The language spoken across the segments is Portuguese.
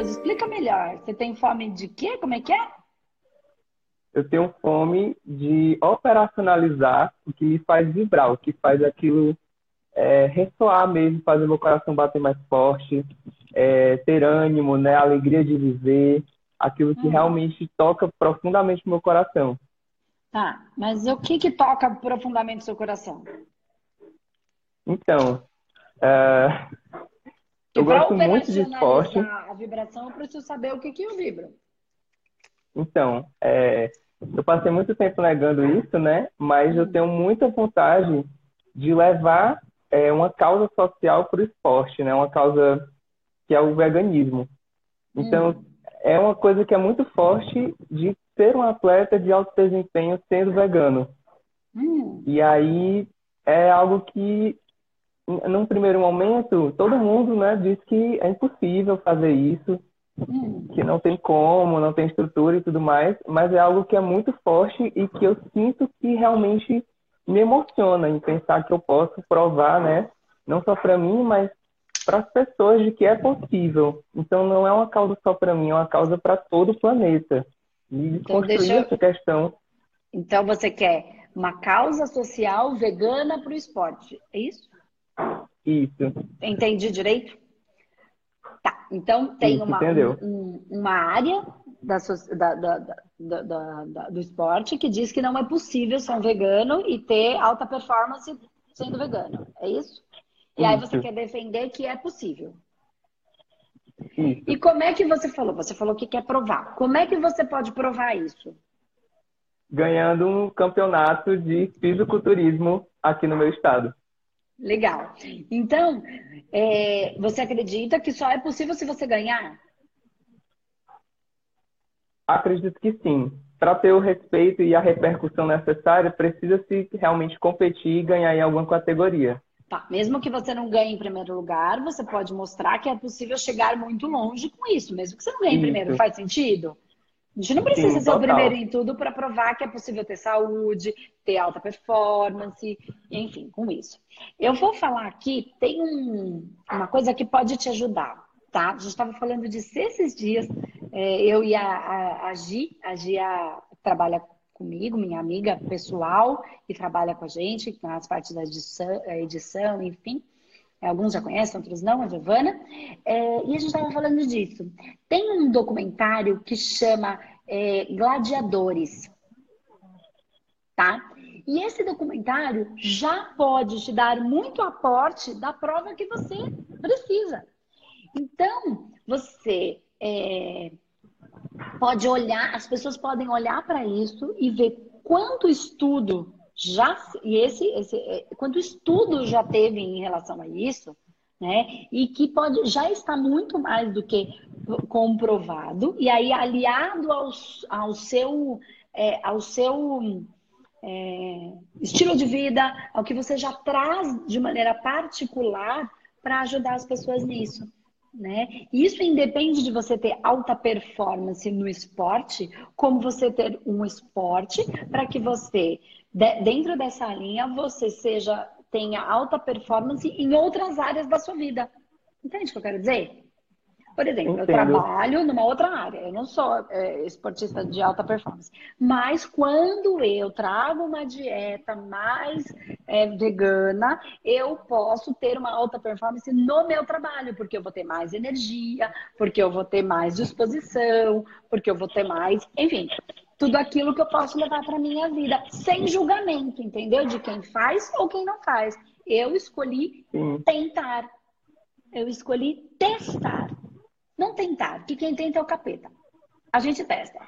Matheus, explica melhor. Você tem fome de quê? Como é que é? Eu tenho fome de operacionalizar o que me faz vibrar, o que faz aquilo é, ressoar mesmo, fazer meu coração bater mais forte, é, ter ânimo, né, alegria de viver, aquilo que uhum. realmente toca profundamente meu coração. Tá, mas o que que toca profundamente seu coração? Então, é, eu gosto muito de esporte. Vibração, eu preciso saber o que que eu vibro. Então, é, eu passei muito tempo negando isso, né? Mas eu tenho muita vontade de levar é, uma causa social para o esporte, né? Uma causa que é o veganismo. Então, hum. é uma coisa que é muito forte de ser um atleta de alto desempenho sendo vegano. Hum. E aí é algo que, num primeiro momento, todo mundo né, diz que é impossível fazer isso, hum. que não tem como, não tem estrutura e tudo mais, mas é algo que é muito forte e que eu sinto que realmente me emociona em pensar que eu posso provar, né? Não só para mim, mas para as pessoas de que é possível. Então não é uma causa só para mim, é uma causa para todo o planeta. E então, construir eu... essa questão. Então você quer uma causa social vegana para o esporte, é isso? Isso. Entendi direito? Tá. Então tem isso, uma, um, uma área da, da, da, do esporte que diz que não é possível ser um vegano e ter alta performance sendo vegano. É isso? E aí você quer defender que é possível. Isso. E como é que você falou? Você falou que quer provar. Como é que você pode provar isso? Ganhando um campeonato de fisiculturismo aqui no meu estado. Legal. Então, é, você acredita que só é possível se você ganhar? Acredito que sim. Para ter o respeito e a repercussão necessária, precisa-se realmente competir e ganhar em alguma categoria. Tá, mesmo que você não ganhe em primeiro lugar, você pode mostrar que é possível chegar muito longe com isso, mesmo que você não ganhe em primeiro. Faz sentido? A gente não precisa Sim, ser total. o primeiro em tudo para provar que é possível ter saúde, ter alta performance, enfim, com isso. Eu vou falar aqui, tem um, uma coisa que pode te ajudar, tá? A gente estava falando disso esses dias, é, eu e a, a, a Gi, a Gi a, trabalha comigo, minha amiga pessoal, e trabalha com a gente nas partes da edição, edição enfim. Alguns já conhecem, outros não, a Giovana. É, e a gente estava falando disso. Tem um documentário que chama é, Gladiadores. Tá? E esse documentário já pode te dar muito aporte da prova que você precisa. Então, você é, pode olhar, as pessoas podem olhar para isso e ver quanto estudo já e esse, esse é, quanto estudo já teve em relação a isso, né? E que pode já está muito mais do que comprovado e aí aliado ao, ao seu é, ao seu é, estilo de vida, ao que você já traz de maneira particular para ajudar as pessoas nisso né? Isso independe de você ter alta performance no esporte, como você ter um esporte para que você, dentro dessa linha, você seja tenha alta performance em outras áreas da sua vida. Entende o que eu quero dizer? Por exemplo, Entendo. eu trabalho numa outra área, eu não sou é, esportista de alta performance, mas quando eu trago uma dieta mais é, vegana, eu posso ter uma alta performance no meu trabalho, porque eu vou ter mais energia, porque eu vou ter mais disposição, porque eu vou ter mais, enfim, tudo aquilo que eu posso levar para minha vida, sem julgamento, entendeu? De quem faz ou quem não faz. Eu escolhi tentar. Eu escolhi testar. Não tentar, que quem tenta é o capeta. A gente testa.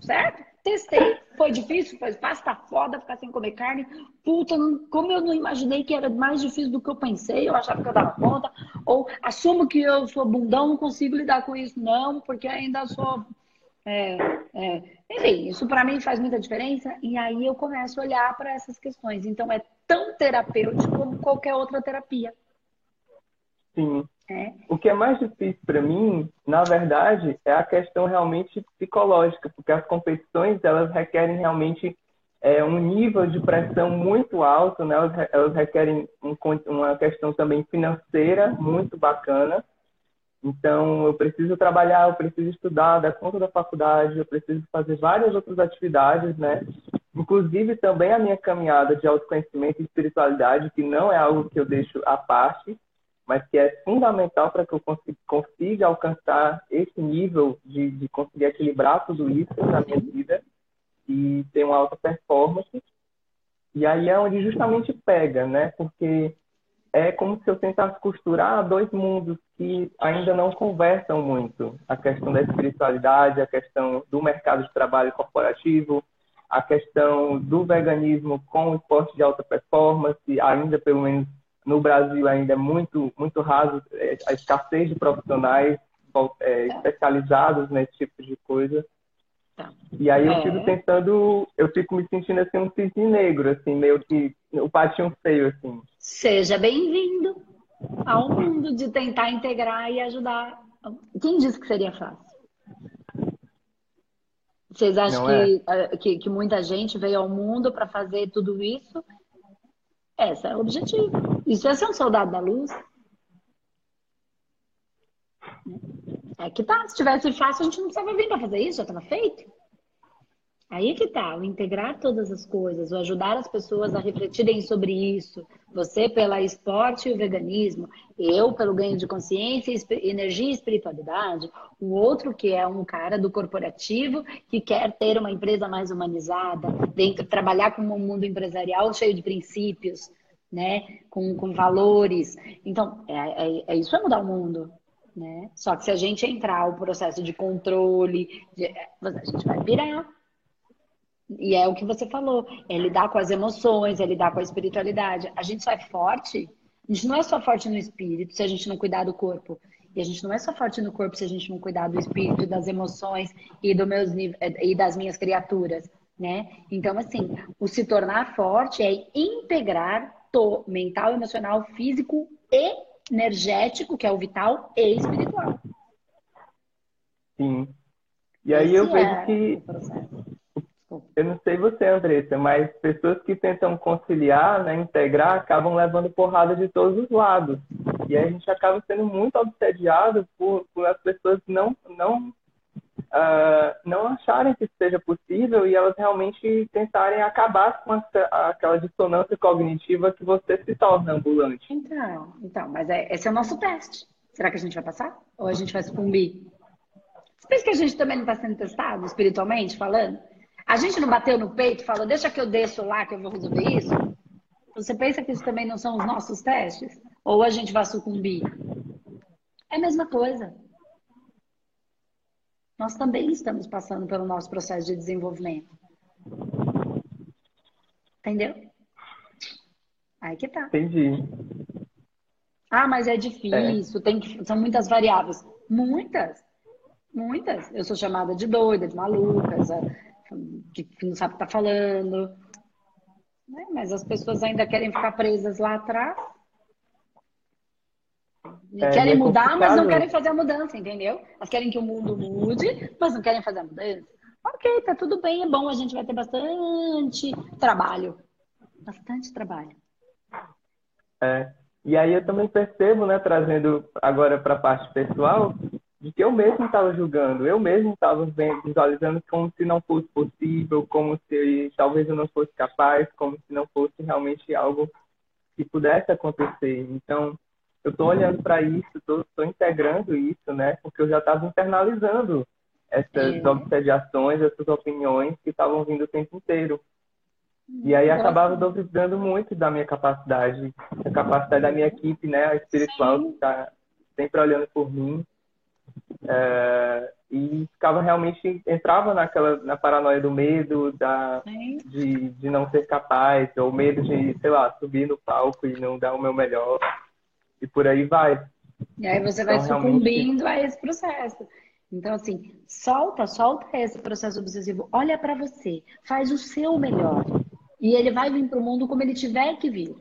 Certo? Testei. Foi difícil? Foi fácil, tá foda ficar sem comer carne. Puta, como eu não imaginei que era mais difícil do que eu pensei, eu achava que eu dava conta. Ou assumo que eu sou bundão, não consigo lidar com isso, não, porque ainda sou. É, é. Enfim, isso para mim faz muita diferença. E aí eu começo a olhar para essas questões. Então é tão terapêutico como qualquer outra terapia. Sim. É. O que é mais difícil para mim, na verdade, é a questão realmente psicológica, porque as competições elas requerem realmente é, um nível de pressão muito alto, né? Elas, elas requerem um, uma questão também financeira muito bacana. Então, eu preciso trabalhar, eu preciso estudar, dar conta da faculdade, eu preciso fazer várias outras atividades, né? Inclusive, também a minha caminhada de autoconhecimento e espiritualidade, que não é algo que eu deixo à parte, mas que é fundamental para que eu consiga, alcançar esse nível de, de, conseguir equilibrar tudo isso na minha vida e ter uma alta performance. E aí é onde justamente pega, né? Porque é como se eu tentasse costurar dois mundos que ainda não conversam muito. A questão da espiritualidade, a questão do mercado de trabalho corporativo, a questão do veganismo com o esporte de alta performance, ainda pelo menos no Brasil ainda é muito, muito raso é, a escassez de profissionais é, tá. especializados nesse tipo de coisa. Tá. E aí eu é. fico tentando, eu fico me sentindo assim um cisne negro, assim, meio que o patinho feio, assim. Seja bem-vindo ao mundo de tentar integrar e ajudar. Quem disse que seria fácil? Vocês acham que, é. que, que muita gente veio ao mundo para fazer tudo isso esse é o objetivo. Isso é ser um soldado da luz. É que tá. Se tivesse fácil, a gente não precisava vir para fazer isso, já estava feito. Aí que tá, o integrar todas as coisas, o ajudar as pessoas a refletirem sobre isso. Você pela esporte e o veganismo, eu pelo ganho de consciência, energia e espiritualidade, o outro que é um cara do corporativo que quer ter uma empresa mais humanizada, dentro trabalhar com um mundo empresarial cheio de princípios, né, com, com valores. Então, é, é, é isso é mudar o mundo. Né? Só que se a gente entrar o processo de controle, de, a gente vai virar e é o que você falou, é lidar com as emoções, é lidar com a espiritualidade. A gente só é forte, a gente não é só forte no espírito se a gente não cuidar do corpo. E a gente não é só forte no corpo se a gente não cuidar do espírito, das emoções e, do meus, e das minhas criaturas, né? Então, assim, o se tornar forte é integrar to mental, emocional, físico e energético, que é o vital, e espiritual. Sim. E aí Esse eu vejo é que eu não sei você, Andressa, mas pessoas que tentam conciliar, né, integrar, acabam levando porrada de todos os lados. E aí a gente acaba sendo muito obsediado por, por as pessoas não, não, uh, não acharem que isso seja possível e elas realmente tentarem acabar com essa, aquela dissonância cognitiva que você se torna ambulante. Então, então mas é, esse é o nosso teste. Será que a gente vai passar? Ou a gente vai sucumbir? Você pensa que a gente também não está sendo testado, espiritualmente falando? A gente não bateu no peito e falou, deixa que eu desço lá que eu vou resolver isso? Você pensa que isso também não são os nossos testes? Ou a gente vai sucumbir? É a mesma coisa. Nós também estamos passando pelo nosso processo de desenvolvimento. Entendeu? Aí que tá. Entendi. Ah, mas é difícil, é. Tem que, são muitas variáveis. Muitas. Muitas. Eu sou chamada de doida, de maluca que, não sabe o que está falando. Né? Mas as pessoas ainda querem ficar presas lá atrás. É, querem mudar, mas não querem fazer a mudança, entendeu? Elas querem que o mundo mude, mas não querem fazer a mudança. Ok, tá tudo bem, é bom, a gente vai ter bastante trabalho. Bastante trabalho. É. E aí eu também percebo, né, trazendo agora para a parte pessoal, de que eu mesmo estava julgando, eu mesmo estava visualizando como se não fosse possível, como se talvez eu não fosse capaz, como se não fosse realmente algo que pudesse acontecer. Então, eu estou olhando para isso, estou integrando isso, né? Porque eu já estava internalizando essas é. obsediações, essas opiniões que estavam vindo o tempo inteiro. E aí acabava duvidando muito da minha capacidade, da capacidade da minha equipe, né? A espiritual Sim. que está sempre olhando por mim. É, e ficava realmente entrava naquela na paranoia do medo da de, de não ser capaz ou medo de sei lá subir no palco e não dar o meu melhor e por aí vai. E aí você vai então, sucumbindo realmente... a esse processo. Então assim solta solta esse processo obsessivo. Olha para você faz o seu melhor. E ele vai vir para o mundo como ele tiver que vir.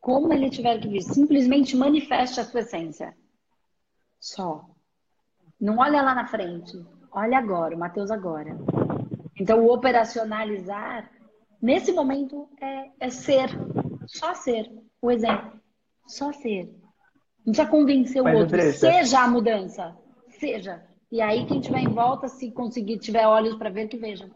Como ele tiver que vir. Simplesmente manifeste a sua essência. Só. Não olha lá na frente, olha agora, o Mateus agora. Então, o operacionalizar, nesse momento, é, é ser, só ser o exemplo, só ser. Não precisa convencer o Mas, outro. Andressa... Seja a mudança. Seja. E aí, quem tiver em volta, se conseguir, tiver olhos para ver, que veja.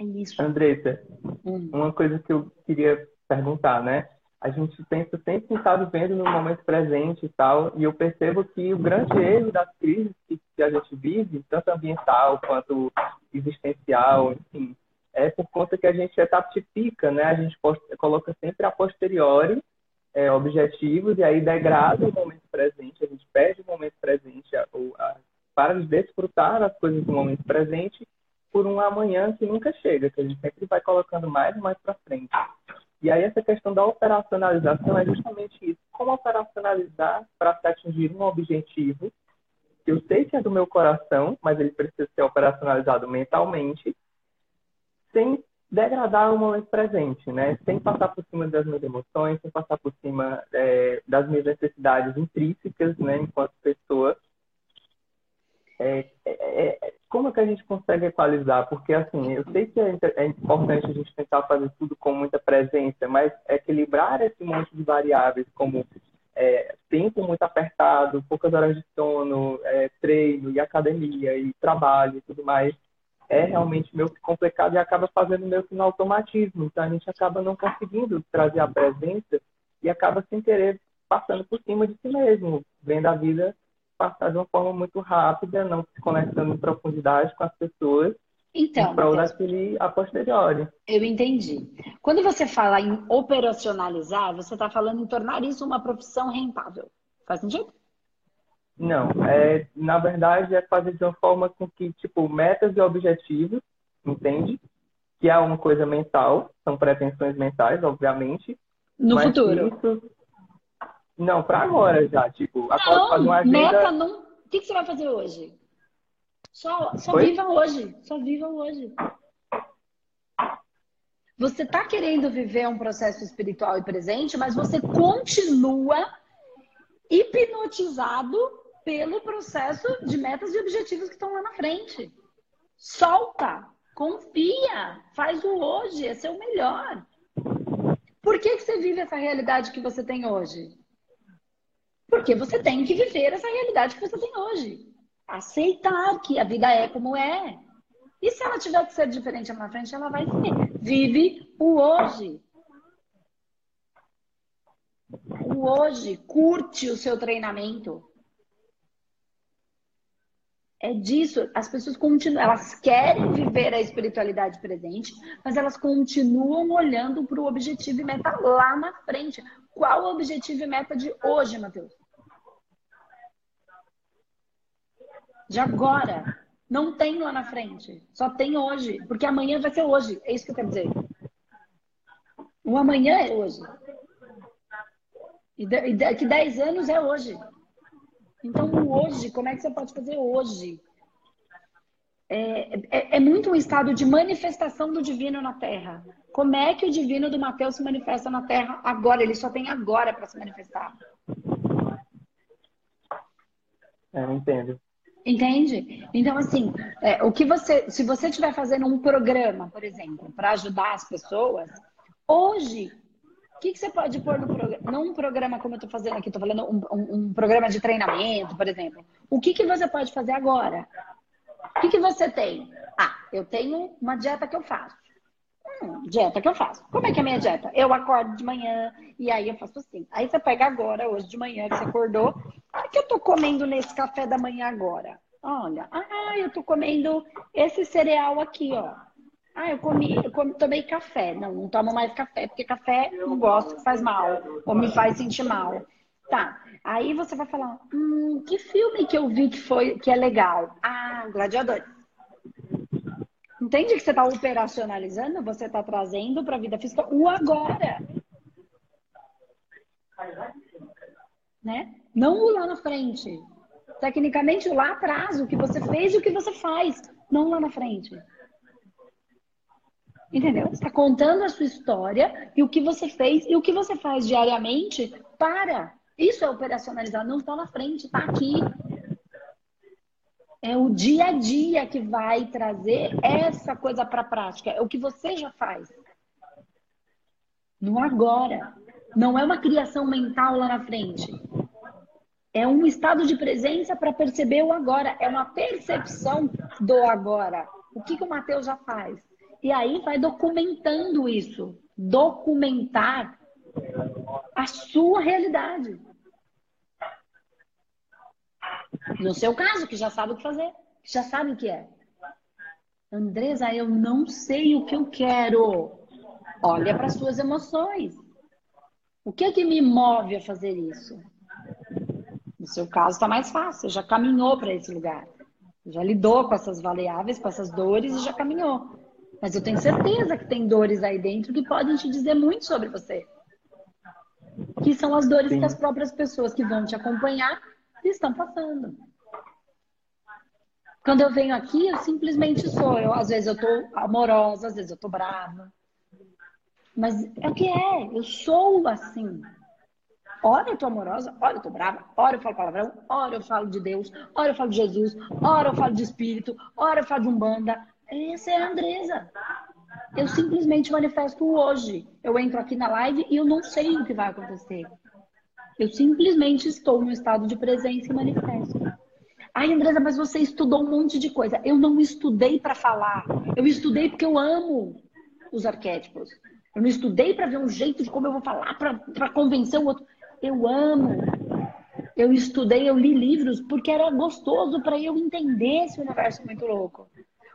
É isso. Andressa, hum. uma coisa que eu queria perguntar, né? A gente pensa sempre em estar vivendo no momento presente e tal, e eu percebo que o grande erro das crises que a gente vive, tanto ambiental quanto existencial, enfim, é por conta que a gente etatifica, né? A gente coloca sempre a posteriori é, objetivos e aí degrada o momento presente, a gente perde o momento presente, a, a, para de desfrutar as coisas do momento presente por um amanhã que nunca chega, que a gente sempre vai colocando mais e mais para frente. E aí essa questão da operacionalização é justamente isso. Como operacionalizar para se atingir um objetivo que eu sei que é do meu coração, mas ele precisa ser operacionalizado mentalmente, sem degradar o momento presente, né? Sem passar por cima das minhas emoções, sem passar por cima é, das minhas necessidades intrínsecas, né? Enquanto pessoa. É, é, é como é que a gente consegue equalizar? Porque, assim, eu sei que é, é importante a gente tentar fazer tudo com muita presença, mas equilibrar esse monte de variáveis, como é, tempo muito apertado, poucas horas de sono, é, treino e academia e trabalho e tudo mais, é realmente meio que complicado e acaba fazendo meio que no automatismo. Então, a gente acaba não conseguindo trazer a presença e acaba sem querer passando por cima de si mesmo, vendo a vida passar de uma forma muito rápida, não se conectando em profundidade com as pessoas. Então, para daquele a posteriori. Eu entendi. Quando você fala em operacionalizar, você está falando em tornar isso uma profissão rentável. Faz sentido? Não, é, na verdade é fazer de uma forma com que, tipo, metas e objetivos, entende? Que é uma coisa mental, são pretensões mentais, obviamente. No futuro. Isso, não, para agora já, tipo, não, fazer uma agenda... meta não. O que, que você vai fazer hoje? Só, só viva hoje. Só viva hoje. Você está querendo viver um processo espiritual e presente, mas você continua hipnotizado pelo processo de metas e objetivos que estão lá na frente. Solta, confia, faz o hoje, esse é o melhor. Por que, que você vive essa realidade que você tem hoje? Porque você tem que viver essa realidade que você tem hoje. Aceitar que a vida é como é. E se ela tiver que ser diferente lá na frente, ela vai ser. Vive o hoje. O hoje. Curte o seu treinamento. É disso. As pessoas continuam, elas querem viver a espiritualidade presente, mas elas continuam olhando para o objetivo e meta lá na frente. Qual o objetivo e meta de hoje, Matheus? De agora. Não tem lá na frente. Só tem hoje. Porque amanhã vai ser hoje. É isso que eu quero dizer. O amanhã é hoje. E daqui 10 anos é hoje. Então, hoje, como é que você pode fazer hoje? É, é, é, muito um estado de manifestação do divino na Terra. Como é que o divino do Mateus se manifesta na Terra agora? Ele só tem agora para se manifestar. É, eu entendo. Entende? Então, assim, é, o que você, se você estiver fazendo um programa, por exemplo, para ajudar as pessoas, hoje o que, que você pode pôr no programa? Não um programa como eu estou fazendo aqui, estou falando um, um, um, programa de treinamento, por exemplo. O que, que você pode fazer agora? O que, que você tem? Ah, eu tenho uma dieta que eu faço. Hum, dieta que eu faço. Como é que é a minha dieta? Eu acordo de manhã e aí eu faço assim. Aí você pega agora, hoje de manhã, que você acordou. O que eu estou comendo nesse café da manhã agora? Olha, ah, eu estou comendo esse cereal aqui, ó. Ah, eu comi, eu comi, tomei café. Não, não tomo mais café, porque café não gosto, faz mal, ou me faz sentir mal. Tá. Aí você vai falar, hum, que filme que eu vi que foi que é legal? Ah, Gladiador. Entende que você está operacionalizando? Você está trazendo para a vida física o agora. Né? Não o lá na frente. Tecnicamente, o lá atrás, o que você fez e o que você faz. Não lá na frente. Entendeu? Você está contando a sua história e o que você fez e o que você faz diariamente para. Isso é operacionalizar, não está na frente, está aqui. É o dia a dia que vai trazer essa coisa para a prática. É o que você já faz. No agora. Não é uma criação mental lá na frente. É um estado de presença para perceber o agora. É uma percepção do agora. O que, que o Mateus já faz? E aí vai documentando isso. Documentar a sua realidade. No seu caso, que já sabe o que fazer, já sabe o que é. Andresa, eu não sei o que eu quero. Olha para suas emoções. O que é que me move a fazer isso? No seu caso, está mais fácil. Já caminhou para esse lugar. Já lidou com essas variáveis, com essas dores e já caminhou. Mas eu tenho certeza que tem dores aí dentro que podem te dizer muito sobre você. Que são as dores Sim. que as próprias pessoas que vão te acompanhar estão passando. Quando eu venho aqui, eu simplesmente sou. Eu, às vezes eu tô amorosa, às vezes eu tô brava. Mas é o que é. Eu sou assim. Ora eu tô amorosa, ora eu tô brava, ora eu falo palavrão, ora eu falo de Deus, ora eu falo de Jesus, ora eu falo de Espírito, ora eu falo de Umbanda. Essa é a Andresa. Eu simplesmente manifesto hoje. Eu entro aqui na live e eu não sei o que vai acontecer. Eu simplesmente estou no estado de presença e manifesto. Ai, Andresa, mas você estudou um monte de coisa. Eu não estudei para falar. Eu estudei porque eu amo os arquétipos. Eu não estudei para ver um jeito de como eu vou falar para convencer o outro. Eu amo. Eu estudei, eu li livros porque era gostoso para eu entender esse universo muito louco.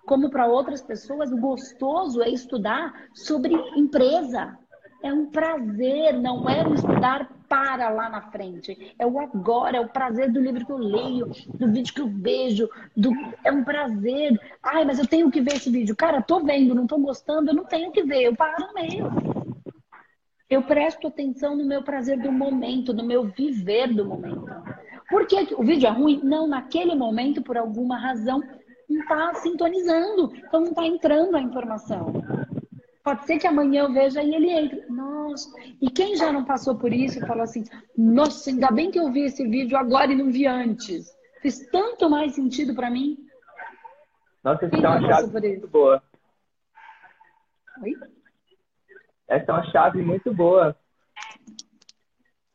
Como para outras pessoas, o gostoso é estudar sobre empresa. É um prazer, não é um estudar para lá na frente. É o agora, é o prazer do livro que eu leio, do vídeo que eu vejo. Do... É um prazer. Ai, mas eu tenho que ver esse vídeo. Cara, tô vendo, não tô gostando, eu não tenho que ver. Eu paro no meio. Eu presto atenção no meu prazer do momento, no meu viver do momento. Por que o vídeo é ruim? Não, naquele momento, por alguma razão, não está sintonizando, então não está entrando a informação. Pode ser que amanhã eu veja e ele entre. Nossa, e quem já não passou por isso e falou assim: Nossa, ainda bem que eu vi esse vídeo agora e não vi antes. Fez tanto mais sentido para mim. Nossa, essa é uma chave muito boa. Oi? Essa é uma chave muito boa.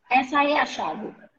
Essa é a chave.